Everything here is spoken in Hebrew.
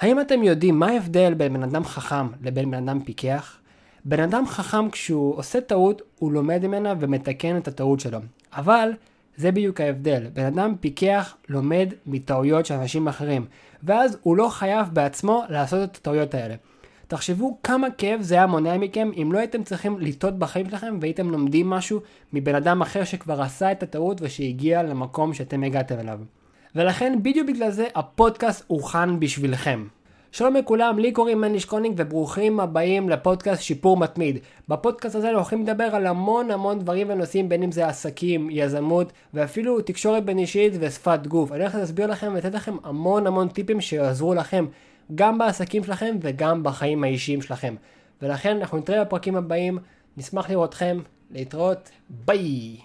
האם אתם יודעים מה ההבדל בין בן אדם חכם לבין בן אדם פיקח? בן אדם חכם כשהוא עושה טעות, הוא לומד ממנה ומתקן את הטעות שלו. אבל זה בדיוק ההבדל. בן אדם פיקח לומד מטעויות של אנשים אחרים, ואז הוא לא חייב בעצמו לעשות את הטעויות האלה. תחשבו כמה כאב זה היה מונע מכם אם לא הייתם צריכים לטעות בחיים שלכם והייתם לומדים משהו מבן אדם אחר שכבר עשה את הטעות ושהגיע למקום שאתם הגעתם אליו. ולכן בדיוק בגלל זה הפודקאסט הוכן בשבילכם. שלום לכולם, לי קוראים מני שקונינג וברוכים הבאים לפודקאסט שיפור מתמיד. בפודקאסט הזה אנחנו הולכים לדבר על המון המון דברים ונושאים בין אם זה עסקים, יזמות ואפילו תקשורת בין אישית ושפת גוף. אני הולך להסביר לכם ולתת לכם המון המון טיפים שיעזרו לכם גם בעסקים שלכם וגם בחיים האישיים שלכם. ולכן אנחנו נתראה בפרקים הבאים, נשמח לראותכם, להתראות, ביי!